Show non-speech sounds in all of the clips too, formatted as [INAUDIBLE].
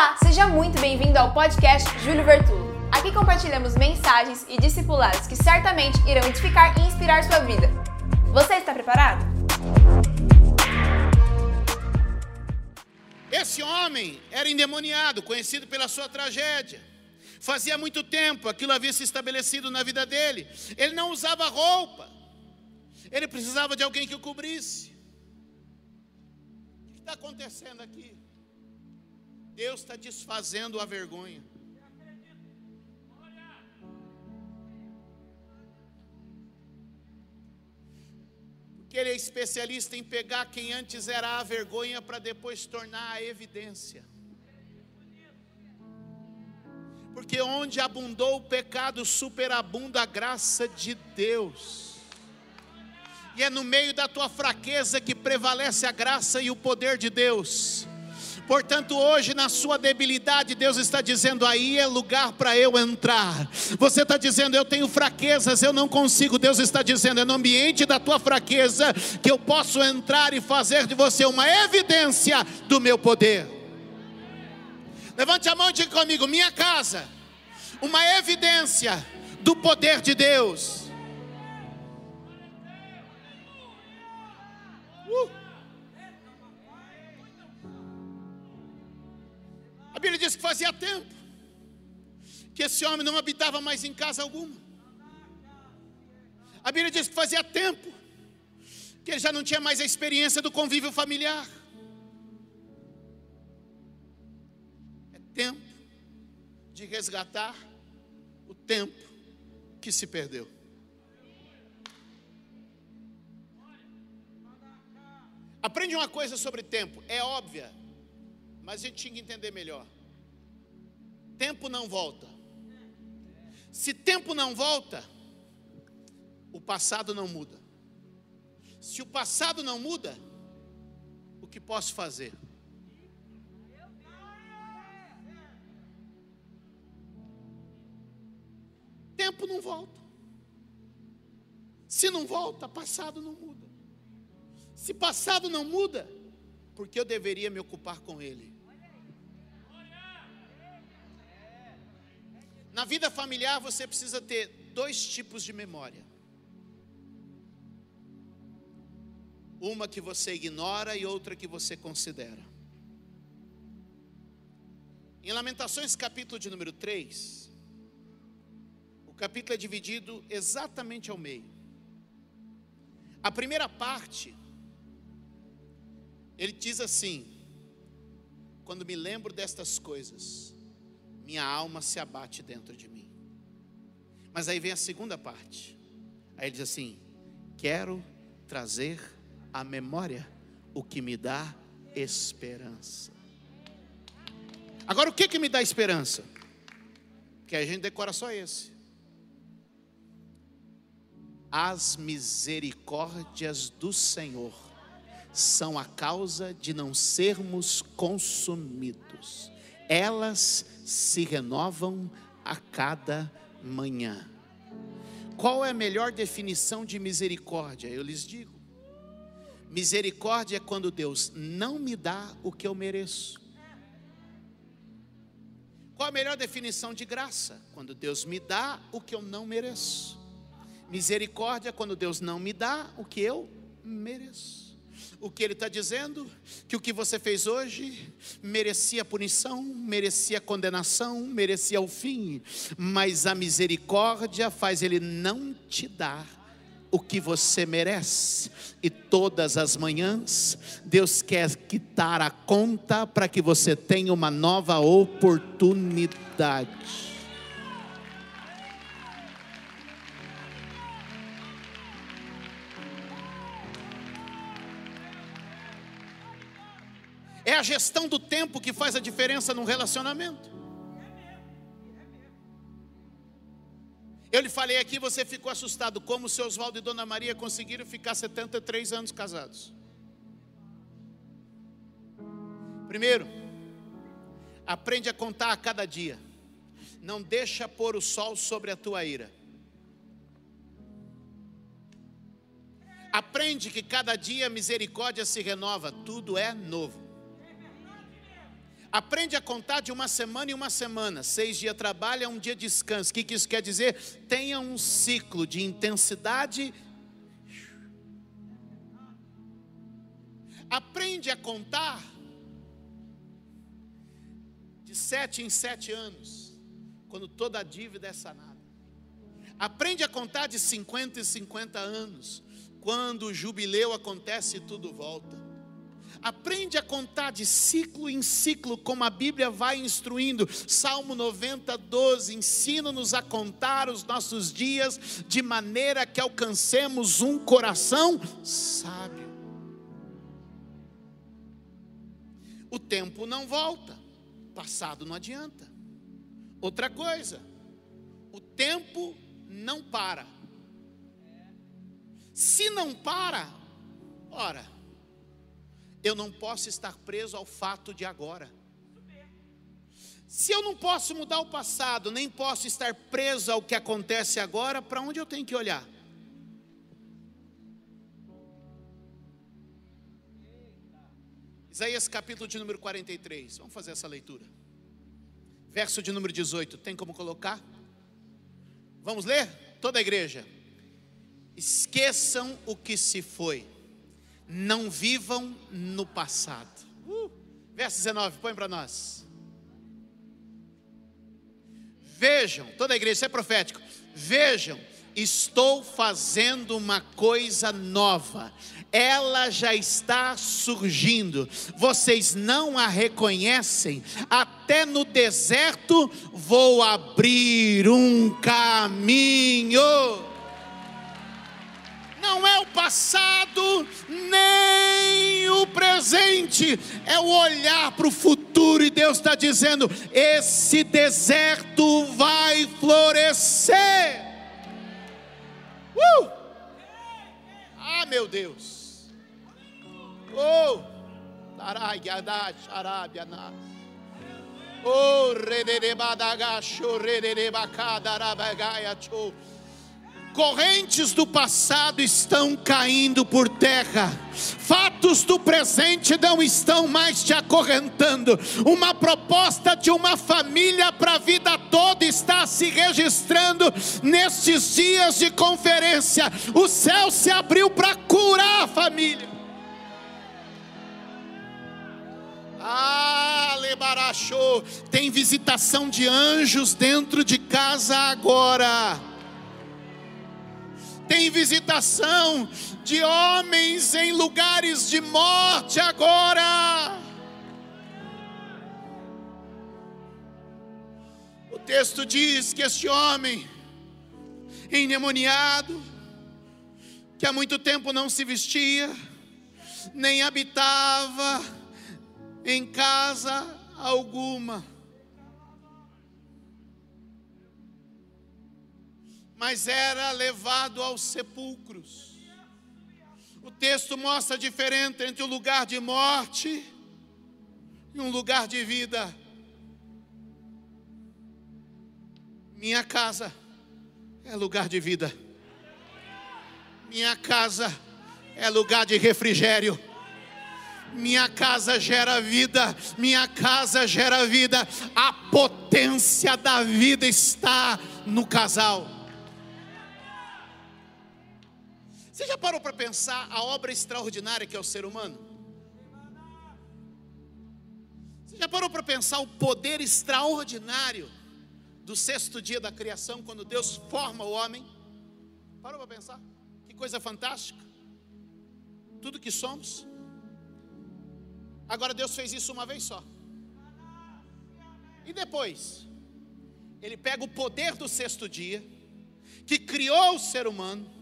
Olá, seja muito bem-vindo ao podcast Júlio Vertulo. Aqui compartilhamos mensagens e discipulados que certamente irão edificar e inspirar sua vida. Você está preparado? Esse homem era endemoniado, conhecido pela sua tragédia. Fazia muito tempo aquilo havia se estabelecido na vida dele. Ele não usava roupa. Ele precisava de alguém que o cobrisse. O que está acontecendo aqui? Deus está desfazendo a vergonha. Porque Ele é especialista em pegar quem antes era a vergonha para depois tornar a evidência. Porque onde abundou o pecado, superabunda a graça de Deus. E é no meio da tua fraqueza que prevalece a graça e o poder de Deus. Portanto, hoje, na sua debilidade, Deus está dizendo: aí é lugar para eu entrar. Você está dizendo: eu tenho fraquezas, eu não consigo. Deus está dizendo: é no ambiente da tua fraqueza que eu posso entrar e fazer de você uma evidência do meu poder. Levante a mão e diga comigo: minha casa, uma evidência do poder de Deus. Que fazia tempo que esse homem não habitava mais em casa alguma. A Bíblia diz que fazia tempo que ele já não tinha mais a experiência do convívio familiar. É tempo de resgatar o tempo que se perdeu. Aprende uma coisa sobre tempo, é óbvia, mas a gente tinha que entender melhor. Tempo não volta. Se tempo não volta, o passado não muda. Se o passado não muda, o que posso fazer? Tempo não volta. Se não volta, passado não muda. Se passado não muda, porque eu deveria me ocupar com ele. Na vida familiar você precisa ter dois tipos de memória. Uma que você ignora e outra que você considera. Em Lamentações, capítulo de número 3, o capítulo é dividido exatamente ao meio. A primeira parte, ele diz assim: Quando me lembro destas coisas, minha alma se abate dentro de mim. Mas aí vem a segunda parte. Aí ele diz assim: Quero trazer à memória o que me dá esperança. Agora, o que, que me dá esperança? Que a gente decora só esse. As misericórdias do Senhor são a causa de não sermos consumidos elas se renovam a cada manhã. Qual é a melhor definição de misericórdia? Eu lhes digo: misericórdia é quando Deus não me dá o que eu mereço. Qual a melhor definição de graça? Quando Deus me dá o que eu não mereço. Misericórdia é quando Deus não me dá o que eu mereço o que ele está dizendo? Que o que você fez hoje merecia punição, merecia condenação, merecia o fim, mas a misericórdia faz ele não te dar o que você merece, e todas as manhãs Deus quer quitar a conta para que você tenha uma nova oportunidade. É a gestão do tempo que faz a diferença num relacionamento. Eu lhe falei aqui, você ficou assustado como o seu Oswaldo e Dona Maria conseguiram ficar 73 anos casados. Primeiro, aprende a contar a cada dia. Não deixa pôr o sol sobre a tua ira. Aprende que cada dia a misericórdia se renova, tudo é novo. Aprende a contar de uma semana em uma semana. Seis dias trabalho, um dia descanso. O que, que isso quer dizer? Tenha um ciclo de intensidade. Aprende a contar de sete em sete anos, quando toda a dívida é sanada. Aprende a contar de 50 em 50 anos, quando o jubileu acontece e tudo volta. Aprende a contar de ciclo em ciclo, como a Bíblia vai instruindo. Salmo 90, 12. Ensina-nos a contar os nossos dias de maneira que alcancemos um coração sábio. O tempo não volta, passado não adianta. Outra coisa, o tempo não para. Se não para, ora, eu não posso estar preso ao fato de agora. Se eu não posso mudar o passado, nem posso estar preso ao que acontece agora, para onde eu tenho que olhar? Isaías capítulo de número 43, vamos fazer essa leitura. Verso de número 18, tem como colocar? Vamos ler? Toda a igreja. Esqueçam o que se foi não vivam no passado. Uh, verso 19, põe para nós. Vejam, toda a igreja, isso é profético. Vejam, estou fazendo uma coisa nova. Ela já está surgindo. Vocês não a reconhecem. Até no deserto vou abrir um caminho não é o passado nem o presente, é o olhar para o futuro, e Deus está dizendo: esse deserto vai florescer. Uh! Ah, meu Deus! Oh! Oh, rededebadagasho, rededebacadarabagai, Correntes do passado estão caindo por terra, fatos do presente não estão mais te acorrentando. Uma proposta de uma família para a vida toda está se registrando nestes dias de conferência. O céu se abriu para curar a família. Ah, Lebarachô, tem visitação de anjos dentro de casa agora tem visitação de homens em lugares de morte agora. O texto diz que este homem, endemoniado, que há muito tempo não se vestia, nem habitava em casa alguma, mas era levado aos sepulcros. O texto mostra a diferença entre o lugar de morte e um lugar de vida. Minha casa é lugar de vida. Minha casa é lugar de refrigério. Minha casa gera vida, minha casa gera vida. A potência da vida está no casal. Você já parou para pensar a obra extraordinária que é o ser humano? Você já parou para pensar o poder extraordinário do sexto dia da criação, quando Deus forma o homem? Parou para pensar? Que coisa fantástica! Tudo que somos. Agora Deus fez isso uma vez só. E depois, Ele pega o poder do sexto dia, que criou o ser humano,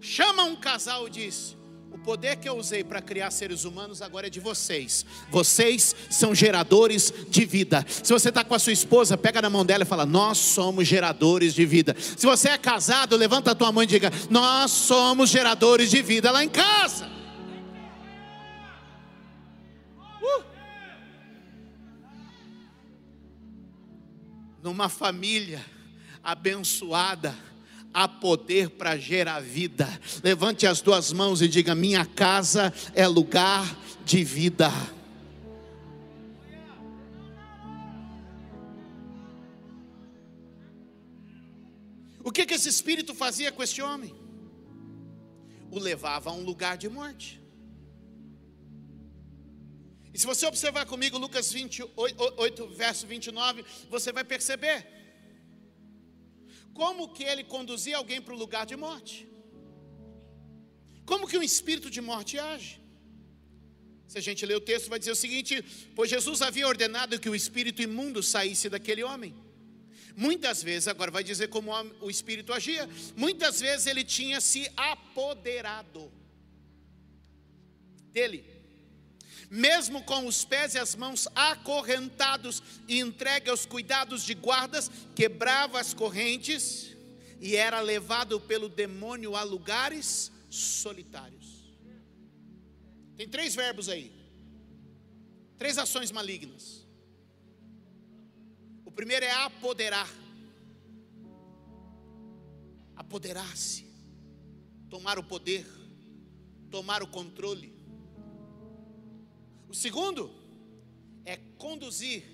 chama um casal e diz: O poder que eu usei para criar seres humanos agora é de vocês. Vocês são geradores de vida. Se você está com a sua esposa, pega na mão dela e fala: Nós somos geradores de vida. Se você é casado, levanta a tua mão e diga: Nós somos geradores de vida lá em casa. Uh! Numa família abençoada há poder para gerar vida. Levante as duas mãos e diga: Minha casa é lugar de vida. O que, que esse espírito fazia com esse homem? O levava a um lugar de morte. E se você observar comigo Lucas 28, 8, verso 29, você vai perceber como que ele conduzia alguém para o lugar de morte. Como que um espírito de morte age? Se a gente ler o texto, vai dizer o seguinte: Pois Jesus havia ordenado que o espírito imundo saísse daquele homem. Muitas vezes, agora vai dizer como o espírito agia, muitas vezes ele tinha se apoderado dele, mesmo com os pés e as mãos acorrentados e entregue aos cuidados de guardas, quebrava as correntes e era levado pelo demônio a lugares solitários. Tem três verbos aí, três ações malignas primeiro é apoderar. Apoderar-se, tomar o poder, tomar o controle. O segundo é conduzir,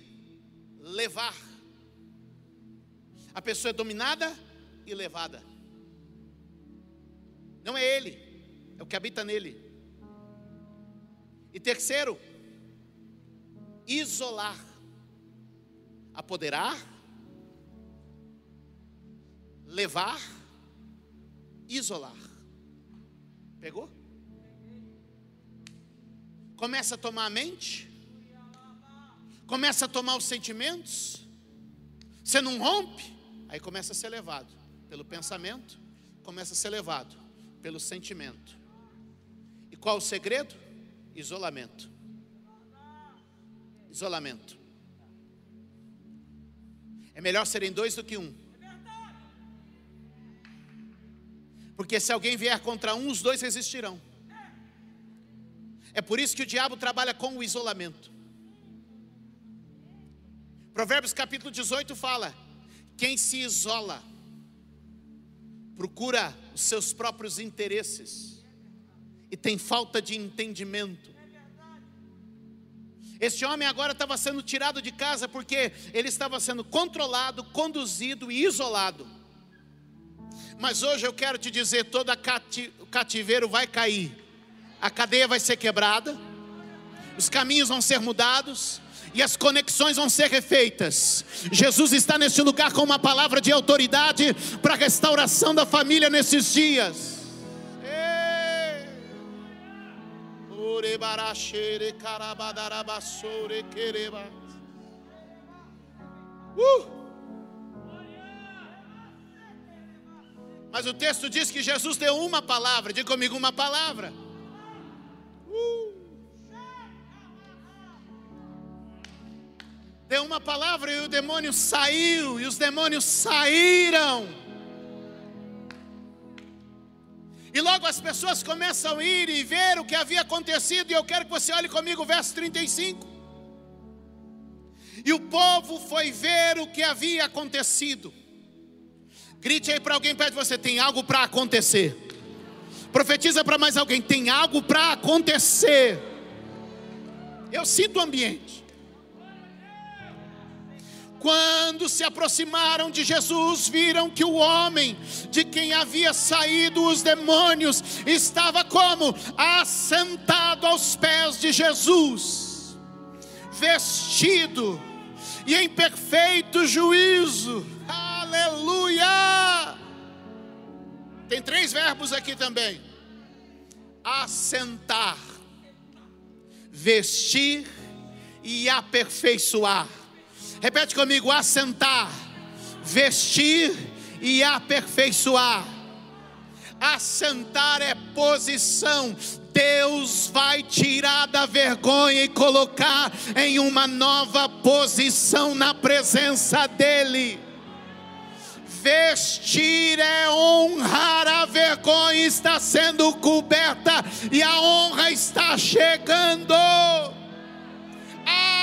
levar. A pessoa é dominada e levada. Não é ele, é o que habita nele. E terceiro, isolar apoderar, levar, isolar. Pegou? Começa a tomar a mente, começa a tomar os sentimentos, você não rompe, aí começa a ser levado pelo pensamento, começa a ser levado pelo sentimento. E qual o segredo? Isolamento. Isolamento. É melhor serem dois do que um. Porque se alguém vier contra um, os dois resistirão. É por isso que o diabo trabalha com o isolamento. Provérbios capítulo 18 fala: quem se isola, procura os seus próprios interesses e tem falta de entendimento. Este homem agora estava sendo tirado de casa porque ele estava sendo controlado, conduzido e isolado. Mas hoje eu quero te dizer: todo cati cativeiro vai cair, a cadeia vai ser quebrada, os caminhos vão ser mudados, e as conexões vão ser refeitas. Jesus está neste lugar com uma palavra de autoridade para a restauração da família nesses dias. Uh! Mas o texto diz que Jesus deu uma palavra, diga comigo uma palavra. Deu uma palavra e o demônio saiu, e os demônios saíram. E logo as pessoas começam a ir e ver o que havia acontecido, e eu quero que você olhe comigo o verso 35. E o povo foi ver o que havia acontecido. Grite aí para alguém perto de você: tem algo para acontecer. Profetiza para mais alguém: tem algo para acontecer. Eu sinto o ambiente. Quando se aproximaram de Jesus, viram que o homem de quem havia saído os demônios estava como? Assentado aos pés de Jesus, vestido e em perfeito juízo. Aleluia! Tem três verbos aqui também: assentar, vestir e aperfeiçoar. Repete comigo: assentar, vestir e aperfeiçoar. Assentar é posição. Deus vai tirar da vergonha e colocar em uma nova posição na presença dEle. Vestir é honrar, a vergonha está sendo coberta e a honra está chegando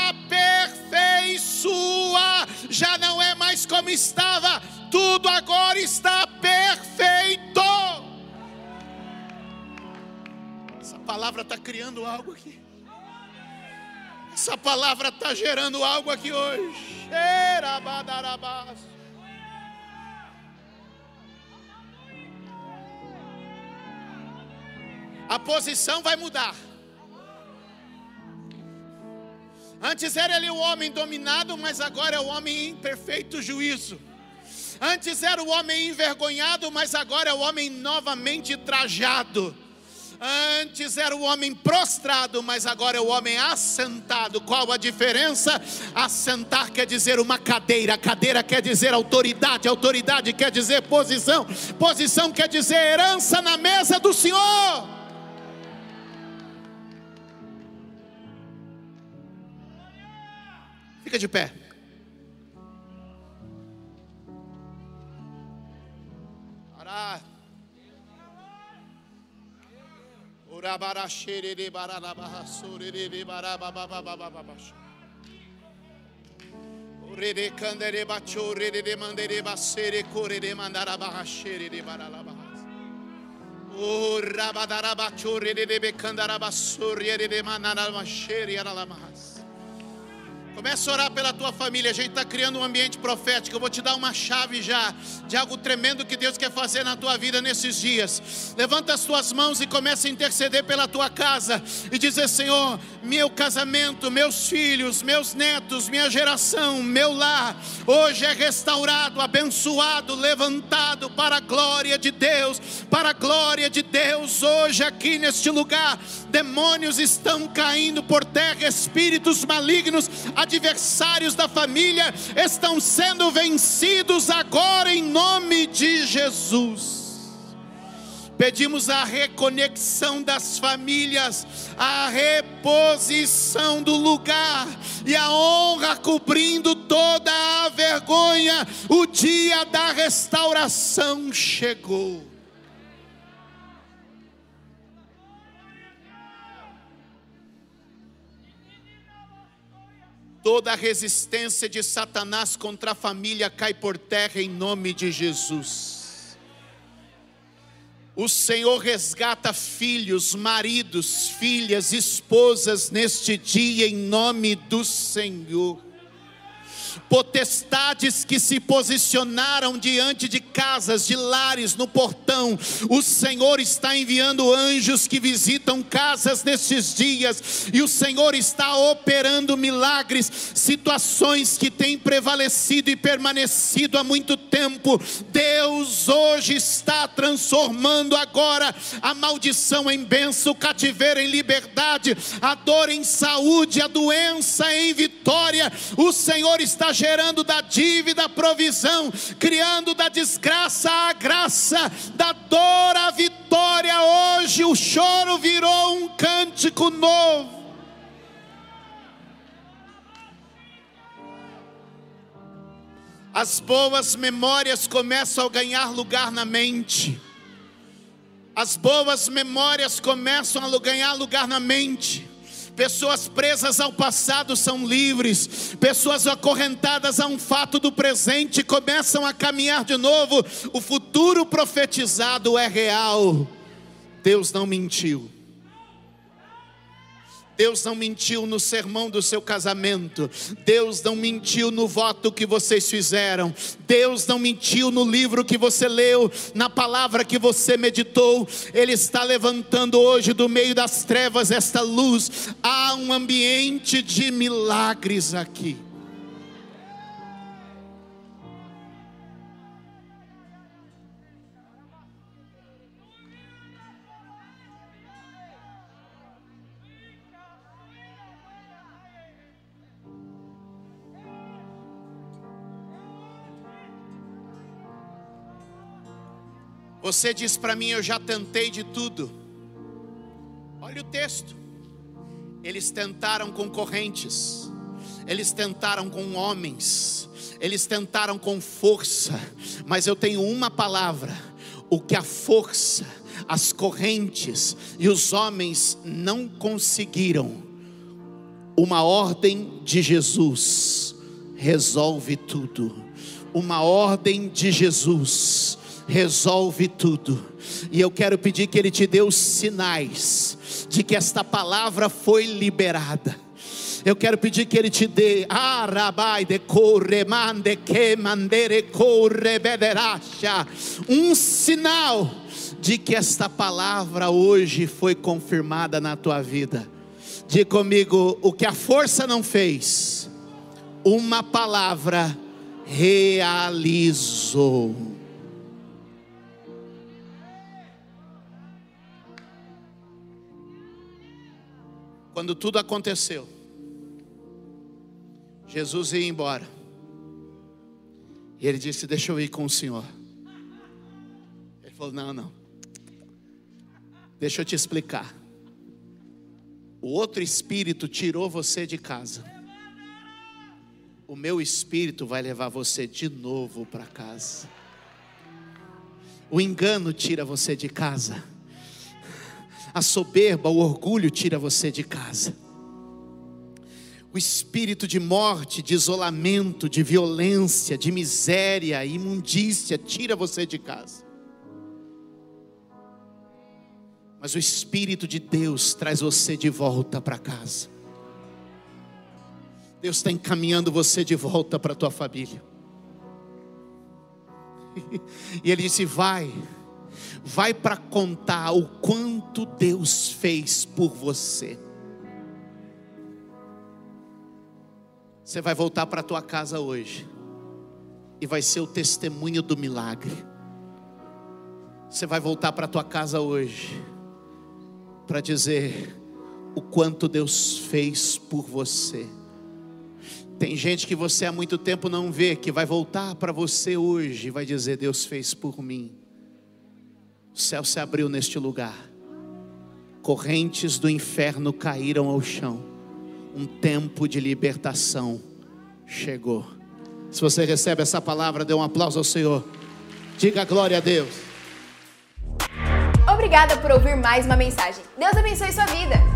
aperfeiçoa, já não é mais como estava, tudo agora está perfeito. Essa palavra está criando algo aqui. Essa palavra está gerando algo aqui hoje. A posição vai mudar. Antes era ele o homem dominado, mas agora é o homem em perfeito juízo. Antes era o homem envergonhado, mas agora é o homem novamente trajado. Antes era o homem prostrado, mas agora é o homem assentado. Qual a diferença? Assentar quer dizer uma cadeira, cadeira quer dizer autoridade, autoridade quer dizer posição, posição quer dizer herança na mesa do Senhor. Fica de pé. Candere bacio, rede de core de mandara bahashere de Começa a orar pela tua família. A gente está criando um ambiente profético. Eu vou te dar uma chave já de algo tremendo que Deus quer fazer na tua vida nesses dias. Levanta as tuas mãos e começa a interceder pela tua casa e dizer: Senhor, meu casamento, meus filhos, meus netos, minha geração, meu lar, hoje é restaurado, abençoado, levantado para a glória de Deus, para a glória de Deus. Hoje aqui neste lugar, demônios estão caindo por terra, espíritos malignos adversários da família estão sendo vencidos agora em nome de Jesus. Pedimos a reconexão das famílias, a reposição do lugar e a honra cobrindo toda a vergonha. O dia da restauração chegou. Toda a resistência de Satanás contra a família cai por terra em nome de Jesus. O Senhor resgata filhos, maridos, filhas, esposas neste dia em nome do Senhor potestades que se posicionaram diante de casas, de lares, no portão. O Senhor está enviando anjos que visitam casas nestes dias, e o Senhor está operando milagres, situações que têm prevalecido e permanecido há muito tempo. Deus hoje está transformando agora a maldição em bênção, o cativeiro em liberdade, a dor em saúde, a doença em vitória. O Senhor está está gerando da dívida a provisão, criando da desgraça a graça, da dor a vitória. Hoje o choro virou um cântico novo. As boas memórias começam a ganhar lugar na mente. As boas memórias começam a ganhar lugar na mente. Pessoas presas ao passado são livres, pessoas acorrentadas a um fato do presente começam a caminhar de novo. O futuro profetizado é real. Deus não mentiu. Deus não mentiu no sermão do seu casamento. Deus não mentiu no voto que vocês fizeram. Deus não mentiu no livro que você leu, na palavra que você meditou. Ele está levantando hoje do meio das trevas esta luz. Há um ambiente de milagres aqui. Você diz para mim: Eu já tentei de tudo. Olha o texto. Eles tentaram com correntes, eles tentaram com homens, eles tentaram com força, mas eu tenho uma palavra: o que a força, as correntes e os homens não conseguiram, uma ordem de Jesus resolve tudo. Uma ordem de Jesus resolve tudo. E eu quero pedir que Ele te dê os sinais de que esta palavra foi liberada. Eu quero pedir que Ele te dê arabai de corre mande que mandere corre bederacha um sinal de que esta palavra hoje foi confirmada na tua vida. Diga comigo: o que a força não fez, uma palavra realizou. Quando tudo aconteceu, Jesus ia embora. E ele disse: Deixa eu ir com o Senhor. Ele falou: Não, não. Deixa eu te explicar. O outro espírito tirou você de casa. O meu espírito vai levar você de novo para casa. O engano tira você de casa. A soberba, o orgulho tira você de casa. O espírito de morte, de isolamento, de violência, de miséria, imundícia tira você de casa. Mas o Espírito de Deus traz você de volta para casa. Deus está encaminhando você de volta para a tua família. [LAUGHS] E Ele disse: Vai, vai para contar o quanto Deus fez por você. Você vai voltar para tua casa hoje, e vai ser o testemunho do milagre. Você vai voltar para tua casa hoje, para dizer o quanto Deus fez por você. Tem gente que você há muito tempo não vê, que vai voltar para você hoje e vai dizer: Deus fez por mim. O céu se abriu neste lugar, correntes do inferno caíram ao chão, um tempo de libertação chegou. Se você recebe essa palavra, dê um aplauso ao Senhor, diga glória a Deus. Obrigada por ouvir mais uma mensagem. Deus abençoe sua vida.